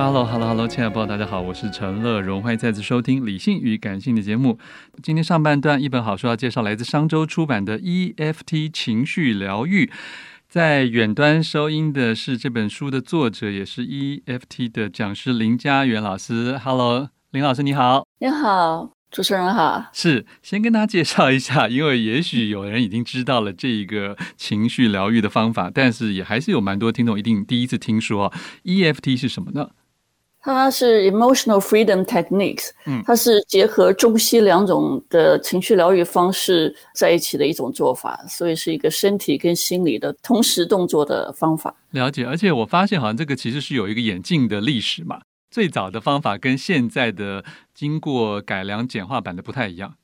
Hello，Hello，Hello，亲爱的朋友，大家好，我是陈乐融，欢迎再次收听《理性与感性》的节目。今天上半段一本好书要介绍，来自商周出版的《EFT 情绪疗愈》。在远端收音的是这本书的作者，也是 EFT 的讲师林佳元老师。Hello，林老师你好。你好，主持人好。是，先跟大家介绍一下，因为也许有人已经知道了这一个情绪疗愈的方法，但是也还是有蛮多听众一定第一次听说。EFT 是什么呢？它是 Emotional Freedom Techniques，嗯，它是结合中西两种的情绪疗愈方式在一起的一种做法，所以是一个身体跟心理的同时动作的方法。了解，而且我发现好像这个其实是有一个演进的历史嘛，最早的方法跟现在的经过改良简化版的不太一样。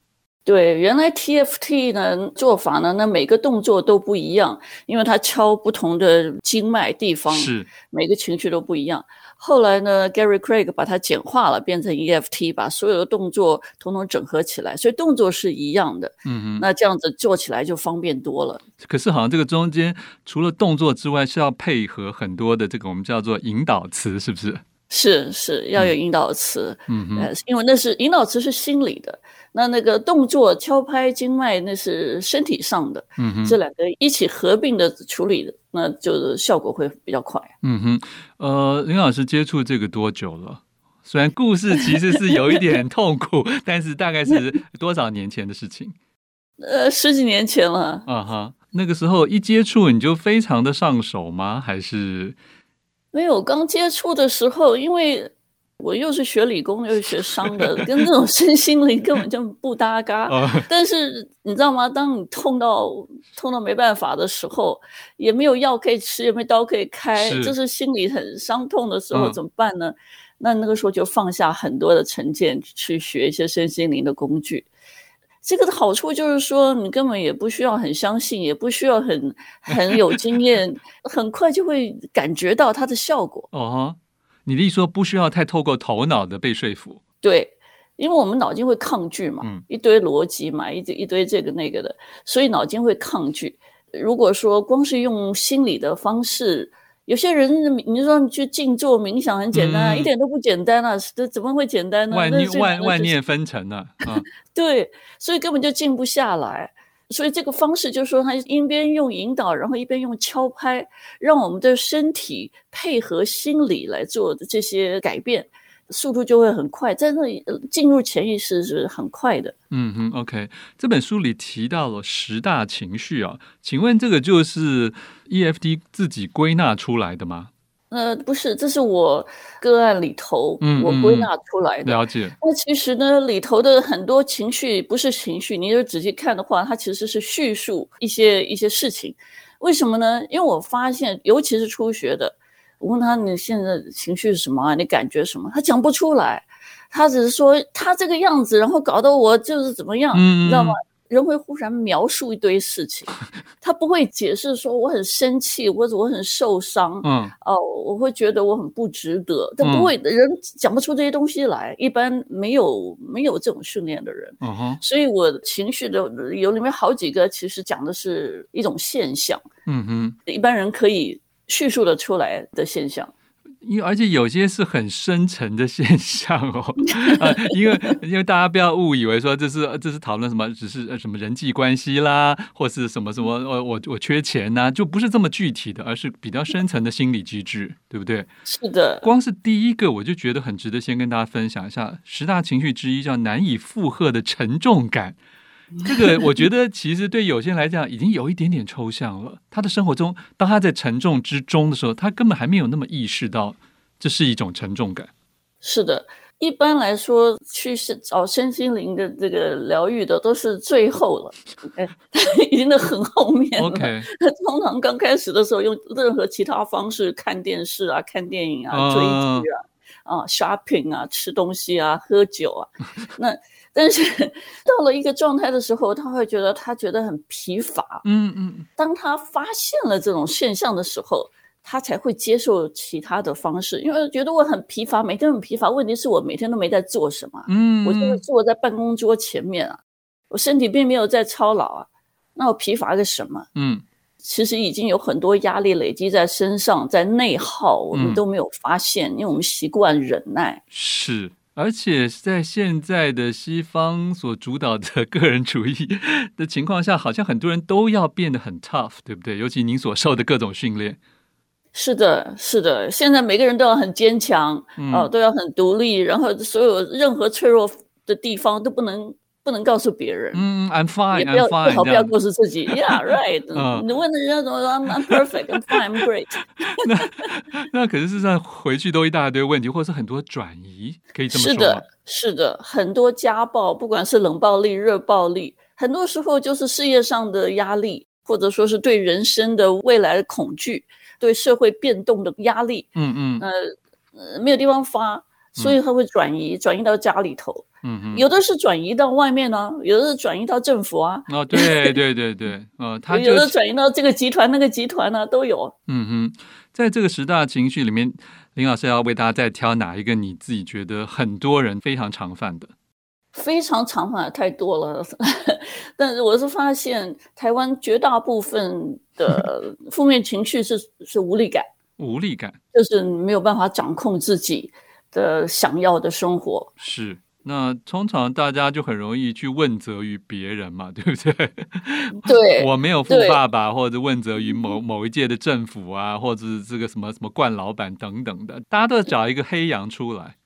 对，原来 TFT 呢做法呢，那每个动作都不一样，因为它敲不同的经脉地方，是每个情绪都不一样。后来呢，Gary Craig 把它简化了，变成 EFT，把所有的动作统统整合起来，所以动作是一样的。嗯嗯，那这样子做起来就方便多了。可是好像这个中间除了动作之外，是要配合很多的这个我们叫做引导词，是不是？是是，要有引导词。嗯嗯，因为那是引导词是心理的。那那个动作敲拍经脉，那是身体上的，嗯哼，这两个一起合并的处理的，那就是效果会比较快。嗯哼，呃，林老师接触这个多久了？虽然故事其实是有一点痛苦，但是大概是多少年前的事情？呃，十几年前了。啊哈，那个时候一接触你就非常的上手吗？还是没有？刚接触的时候，因为。我又是学理工又是学商的，跟这种身心灵根本就不搭嘎。但是你知道吗？当你痛到痛到没办法的时候，也没有药可以吃，也没有刀可以开，是就是心里很伤痛的时候，怎么办呢？嗯、那那个时候就放下很多的成见，去学一些身心灵的工具。这个的好处就是说，你根本也不需要很相信，也不需要很很有经验，很快就会感觉到它的效果。哦。你的意思说不需要太透过头脑的被说服？对，因为我们脑筋会抗拒嘛，嗯、一堆逻辑嘛，一堆一堆这个那个的，所以脑筋会抗拒。如果说光是用心理的方式，有些人你说你去静坐冥想很简单，嗯、一点都不简单啊，这怎么会简单呢？万念万万念纷呈呢？啊，对，所以根本就静不下来。所以这个方式就是说，他一边用引导，然后一边用敲拍，让我们的身体配合心理来做的这些改变，速度就会很快，在那里进入潜意识是很快的。嗯哼，OK，这本书里提到了十大情绪啊，请问这个就是 EFT 自己归纳出来的吗？呃，不是，这是我个案里头我归纳出来的。了解。那其实呢，里头的很多情绪不是情绪，你就仔细看的话，它其实是叙述一些一些事情。为什么呢？因为我发现，尤其是初学的，我问他你现在情绪是什么啊？你感觉什么？他讲不出来，他只是说他这个样子，然后搞得我就是怎么样，嗯、你知道吗？人会忽然描述一堆事情，他不会解释说我很生气或者我很受伤，嗯，哦，我会觉得我很不值得，他不会，人讲不出这些东西来，一般没有没有这种训练的人，嗯哼，所以我情绪的有里面好几个，其实讲的是一种现象，嗯哼，一般人可以叙述的出来的现象。因为而且有些是很深层的现象哦，啊，因为因为大家不要误以为说这是这是讨论什么，只是什么人际关系啦，或是什么什么，我我我缺钱呐、啊，就不是这么具体的，而是比较深层的心理机制，对不对？是的。光是第一个，我就觉得很值得先跟大家分享一下，十大情绪之一叫难以负荷的沉重感。这个我觉得其实对有些人来讲已经有一点点抽象了。他的生活中，当他在沉重之中的时候，他根本还没有那么意识到这是一种沉重感。是的，一般来说去找身心灵的这个疗愈的都是最后了，哎，已经都很后面了。OK，通常刚开始的时候用任何其他方式看电视啊、看电影啊、追剧啊、啊、uh, shopping 啊、吃东西啊、喝酒啊，那。但是 到了一个状态的时候，他会觉得他觉得很疲乏。嗯嗯。当他发现了这种现象的时候，他才会接受其他的方式，因为觉得我很疲乏，每天很疲乏。问题是我每天都没在做什么。嗯。我就是坐在办公桌前面啊，我身体并没有在操劳啊，那我疲乏个什么？嗯。其实已经有很多压力累积在身上，在内耗，我们都没有发现，因为我们习惯忍耐。是。而且在现在的西方所主导的 个人主义的情况下，好像很多人都要变得很 tough，对不对？尤其您所受的各种训练。是的，是的，现在每个人都要很坚强，哦、嗯呃，都要很独立，然后所有任何脆弱的地方都不能。不能告诉别人，嗯，I'm fine，也不要 I'm fine，最好不要告诉自己，Yeah, right。你问人家怎么说，I'm I'm perfect，I'm fine，I'm great。那那可是事实上回去都一大堆问题，或者是很多转移，可以这么说。是的，是的，很多家暴，不管是冷暴力、热暴力，很多时候就是事业上的压力，或者说是对人生的未来的恐惧，对社会变动的压力。嗯嗯，呃，没有地方发，所以他会转移，转移到家里头。嗯嗯，有的是转移到外面呢、啊，有的是转移到政府啊。哦，对对对对，呃，他有的转移到这个集团那个集团呢、啊，都有。嗯哼，在这个十大情绪里面，林老师要为大家再挑哪一个你自己觉得很多人非常常犯的？非常常犯的太多了，但是我是发现台湾绝大部分的 负面情绪是是无力感，无力感就是没有办法掌控自己的想要的生活。是。那通常大家就很容易去问责于别人嘛，对不对？对，我没有富爸爸，或者问责于某某一届的政府啊，或者是这个什么什么冠老板等等的，大家都要找一个黑羊出来。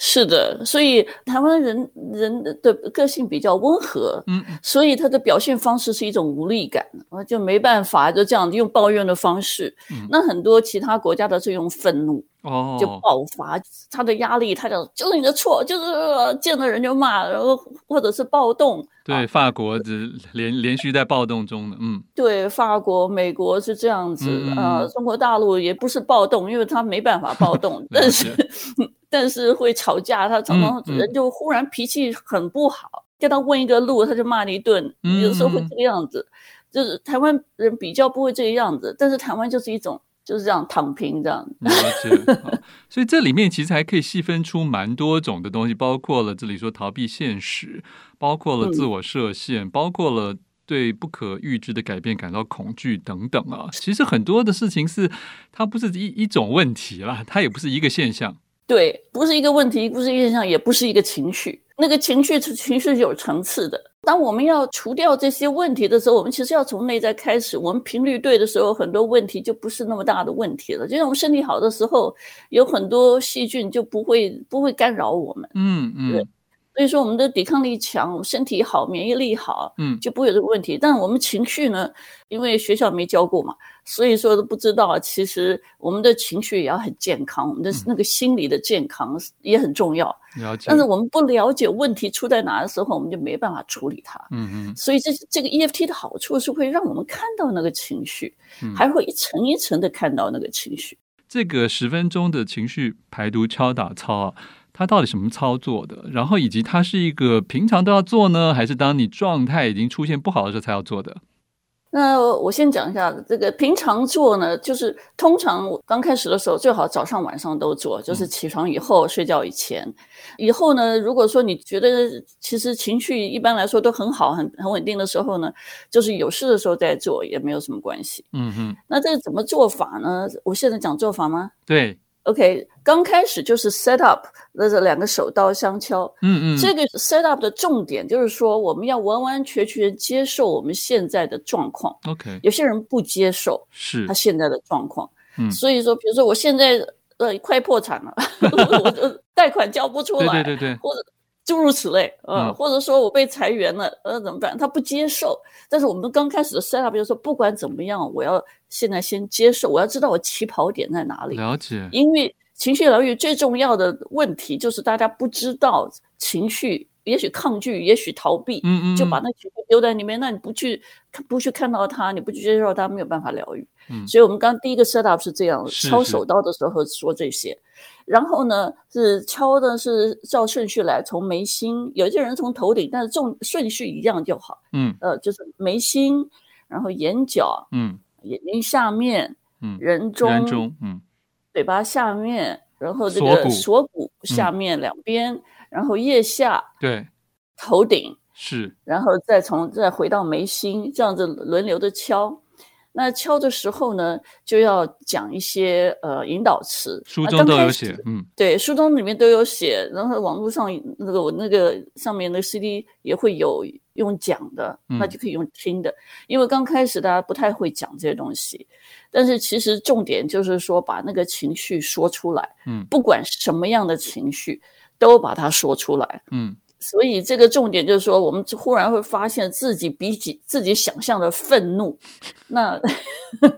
是的，所以台湾人人的个性比较温和，嗯，所以他的表现方式是一种无力感，我就没办法，就这样用抱怨的方式。嗯，那很多其他国家的是用愤怒，哦，就爆发他的压力，他就就是你的错，就是见了人就骂，然后或者是暴动。对，啊，法国是连连续在暴动中的，嗯，对，法国、美国是这样子，嗯，呃，中国大陆也不是暴动，因为他没办法暴动，但是。但是会吵架，他常常人就忽然脾气很不好，叫他问一个路，他就骂你一顿。嗯、有时候会这个样子，就是台湾人比较不会这个样子，但是台湾就是一种就是这样躺平这样。了解所以这里面其实还可以细分出蛮多种的东西，包括了这里说逃避现实，包括了自我设限，嗯、包括了对不可预知的改变感到恐惧等等啊。其实很多的事情是它不是一一种问题啦，它也不是一个现象。对，不是一个问题，不是一个现象，也不是一个情绪。那个情绪，情绪是有层次的。当我们要除掉这些问题的时候，我们其实要从内在开始。我们频率对的时候，很多问题就不是那么大的问题了。就像我们身体好的时候，有很多细菌就不会不会干扰我们。嗯嗯。对。所以说，我们的抵抗力强，身体好，免疫力好，嗯，就不会有这个问题。但我们情绪呢，因为学校没教过嘛，所以说都不知道。其实我们的情绪也要很健康，我们的那个心理的健康也很重要。了解。但是我们不了解问题出在哪的时候，我们就没办法处理它。嗯嗯。所以这这个 EFT 的好处是会让我们看到那个情绪，还会一层一层的看到那个情绪。这个十分钟的情绪排毒敲打操啊。它到底什么操作的？然后以及它是一个平常都要做呢，还是当你状态已经出现不好的时候才要做的？那我先讲一下这个平常做呢，就是通常我刚开始的时候最好早上晚上都做，就是起床以后、嗯、睡觉以前。以后呢，如果说你觉得其实情绪一般来说都很好、很很稳定的时候呢，就是有事的时候再做也没有什么关系。嗯哼。那这个怎么做法呢？我现在讲做法吗？对。OK，刚开始就是 set up，那这两个手刀相敲。嗯嗯，这个 set up 的重点就是说，我们要完完全全接受我们现在的状况。OK，有些人不接受，是他现在的状况。嗯，所以说，比如说我现在呃快破产了，我的贷款交不出来，对对对，或者诸如此类，呃，或者说我被裁员了，呃，怎么办？他不接受。但是我们刚开始的 set up 就是说，不管怎么样，我要。现在先接受，我要知道我起跑点在哪里。了解，因为情绪疗愈最重要的问题就是大家不知道情绪，也许抗拒，也许逃避，嗯嗯，就把那情绪丢在里面。那你不去不去看到它，你不去接受它，没有办法疗愈。嗯，所以我们刚刚第一个 set up 是这样，是是敲手刀的时候说这些，然后呢是敲的是照顺序来，从眉心，有些人从头顶，但是重顺序一样就好。嗯，呃，就是眉心，然后眼角，嗯。眼睛下面，嗯，人中，人中，嗯，嘴巴下面，然后这个锁骨下面两边，嗯、然后腋下，对，头顶是，然后再从再回到眉心，这样子轮流的敲。那敲的时候呢，就要讲一些呃引导词，书中都有写，嗯，对，书中里面都有写，然后网络上那个我那个上面的 CD 也会有用讲的，那就可以用听的，嗯、因为刚开始大家不太会讲这些东西，但是其实重点就是说把那个情绪说出来，嗯，不管什么样的情绪，都把它说出来，嗯。所以这个重点就是说，我们忽然会发现自己比起自己想象的愤怒。那，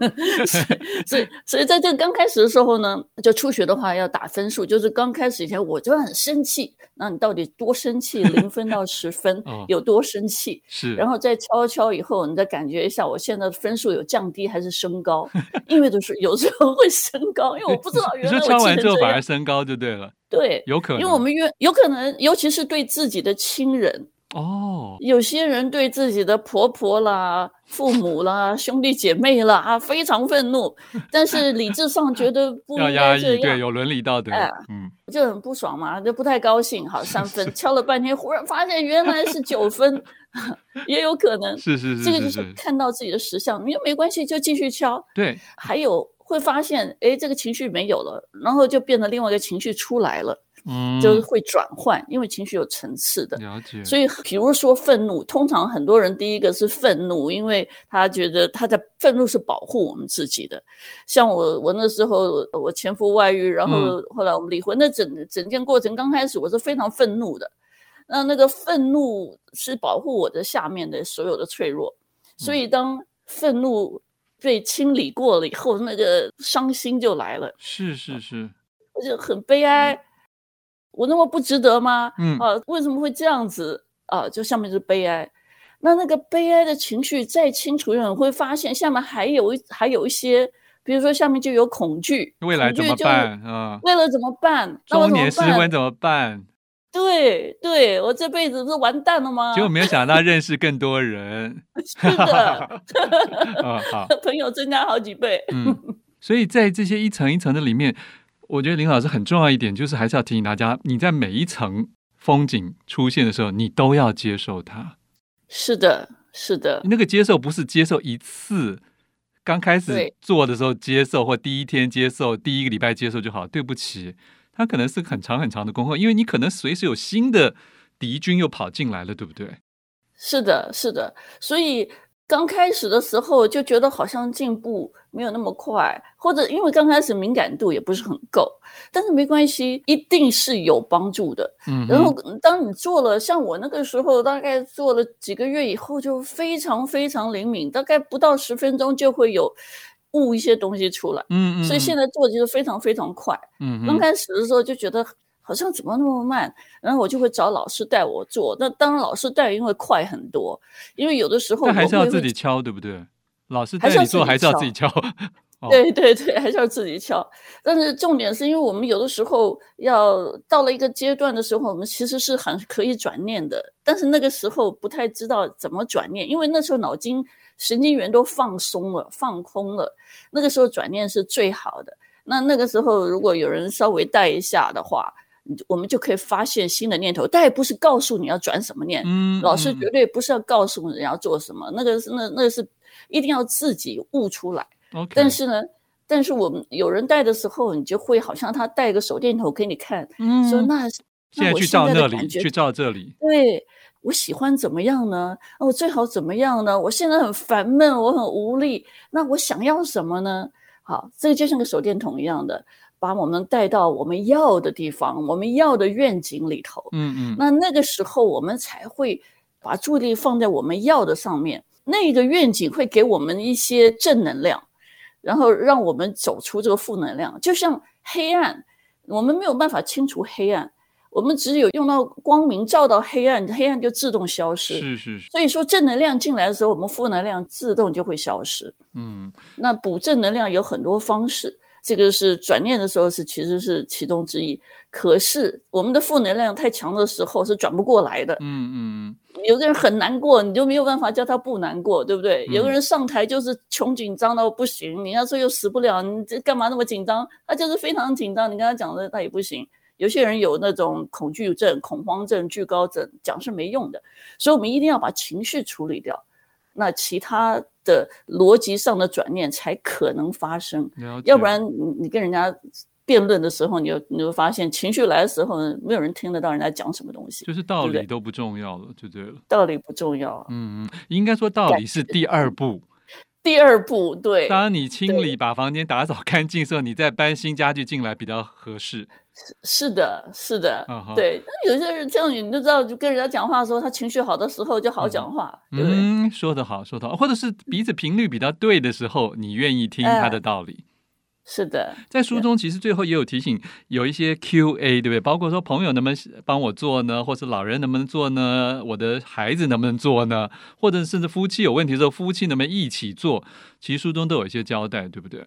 所以所以在这个刚开始的时候呢，就初学的话要打分数，就是刚开始以前我就很生气，那你到底多生气？零分到十分有多生气？是，然后再敲一敲以后，你再感觉一下，我现在的分数有降低还是升高？因为就是有时候会升高，因为我不知道原来我敲完之后反而升高就对了。对，有可能，因为我们越有可能，尤其是对自己的亲人哦，有些人对自己的婆婆啦、父母啦、兄弟姐妹啦啊，非常愤怒，但是理智上觉得不应该这样，要压抑，对，有伦理道德，哎，嗯，就很不爽嘛，就不太高兴。好，三分 敲了半天，忽然发现原来是九分，也有可能，是是是，这个就是看到自己的实相，你又没关系，就继续敲。对，还有。会发现，哎，这个情绪没有了，然后就变得另外一个情绪出来了，嗯，就是会转换，因为情绪有层次的。了解。所以，比如说愤怒，通常很多人第一个是愤怒，因为他觉得他的愤怒是保护我们自己的。像我，我那时候我前夫外遇，然后后来我们离婚，那整整件过程刚开始我是非常愤怒的，那那个愤怒是保护我的下面的所有的脆弱，所以当愤怒。被清理过了以后，那个伤心就来了。是是是，我就很悲哀。嗯、我那么不值得吗？嗯啊，为什么会这样子啊？就下面是悲哀。那那个悲哀的情绪再清楚一点，你会发现下面还有还有一些，比如说下面就有恐惧。未来怎么办啊？未来怎么办？中年失婚怎么办？对对，我这辈子不是完蛋了吗？结果没有想到认识更多人，是的，哦、好，朋友增加好几倍。嗯，所以在这些一层一层的里面，我觉得林老师很重要一点，就是还是要提醒大家，你在每一层风景出现的时候，你都要接受它。是的，是的，那个接受不是接受一次，刚开始做的时候接受，或第一天接受，第一个礼拜接受就好。对不起。它可能是很长很长的功课，因为你可能随时有新的敌军又跑进来了，对不对？是的，是的。所以刚开始的时候就觉得好像进步没有那么快，或者因为刚开始敏感度也不是很够，但是没关系，一定是有帮助的。嗯。然后当你做了，像我那个时候，大概做了几个月以后，就非常非常灵敏，大概不到十分钟就会有。悟一些东西出来，嗯嗯，所以现在做就是非常非常快，嗯，刚开始的时候就觉得好像怎么那么慢，然后我就会找老师带我做，那当然老师带因为快很多，因为有的时候但还是要自己敲，对不对？老师带你做还是要自己敲，对对对，还是要自己敲。但是重点是因为我们有的时候要到了一个阶段的时候，我们其实是很可以转念的，但是那个时候不太知道怎么转念，因为那时候脑筋神经元都放松了、放空了，那个时候转念是最好的。那那个时候如果有人稍微带一下的话，我们就可以发现新的念头，但也不是告诉你要转什么念，嗯，老师绝对不是要告诉人要做什么，嗯、那个是那那个是一定要自己悟出来。但是呢，但是我们有人带的时候，你就会好像他带个手电筒给你看，嗯，说那现在去照那里，去照这里。对，我喜欢怎么样呢？我最好怎么样呢？我现在很烦闷，我很无力，那我想要什么呢？好，这个就像个手电筒一样的，把我们带到我们要的地方，我们要的愿景里头。嗯嗯，那那个时候我们才会把注意力放在我们要的上面，那个愿景会给我们一些正能量。然后让我们走出这个负能量，就像黑暗，我们没有办法清除黑暗，我们只有用到光明照到黑暗，黑暗就自动消失。是是是。所以说正能量进来的时候，我们负能量自动就会消失。嗯，那补正能量有很多方式。这个是转念的时候是其实是其中之一，可是我们的负能量太强的时候是转不过来的。嗯嗯，有个人很难过，你就没有办法叫他不难过，对不对？嗯、有个人上台就是穷紧张到不行，你要说又死不了，你这干嘛那么紧张？他就是非常紧张，你跟他讲的他也不行。有些人有那种恐惧症、恐慌症、惧高症，讲是没用的，所以我们一定要把情绪处理掉。那其他的逻辑上的转念才可能发生，要不然你你跟人家辩论的时候，你就你会发现情绪来的时候，没有人听得到人家讲什么东西，就是道理都不重要了，就对了。道理不重要，嗯嗯，应该说道理是第二步。第二步，对。当你清理把房间打扫干净的时候，你再搬新家具进来比较合适。是是的，是的，对。那有些人这样，你就知道，就跟人家讲话的时候，他情绪好的时候就好讲话，对不对？嗯，说得好，说得好，或者是彼此频率比较对的时候，你愿意听他的道理。是的，在书中其实最后也有提醒，有一些 Q&A，对不对？包括说朋友能不能帮我做呢？或是老人能不能做呢？我的孩子能不能做呢？或者甚至夫妻有问题的时候，夫妻能不能一起做？其实书中都有一些交代，对不对？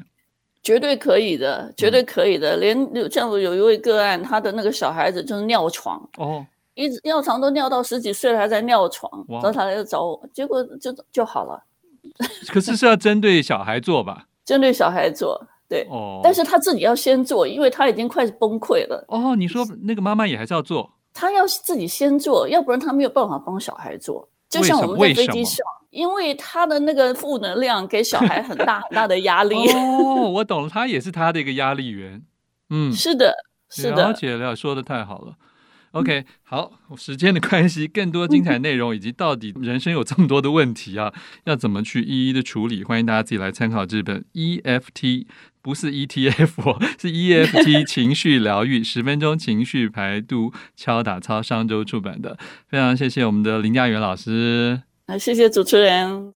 绝对可以的，绝对可以的。嗯、连像我有一位个案，他的那个小孩子就是尿床哦，一直尿床都尿到十几岁了，还在尿床，然后他来找我，结果就就好了。可是是要针对小孩做吧？针对小孩做。对，哦，但是他自己要先做，因为他已经快崩溃了。哦，你说那个妈妈也还是要做？他要自己先做，要不然他没有办法帮小孩做。就像我们在飞机上，因为他的那个负能量给小孩很大很大的压力。哦，我懂了，他也是他的一个压力源。嗯，是的，是的，了解了，说的太好了。OK，好，时间的关系，更多精彩内容以及到底人生有这么多的问题啊，要怎么去一一的处理？欢迎大家自己来参考这本 EFT，不是 ETF，是 EFT 情绪疗愈十分钟情绪排毒敲打操，商周出版的。非常谢谢我们的林佳媛老师，啊，谢谢主持人。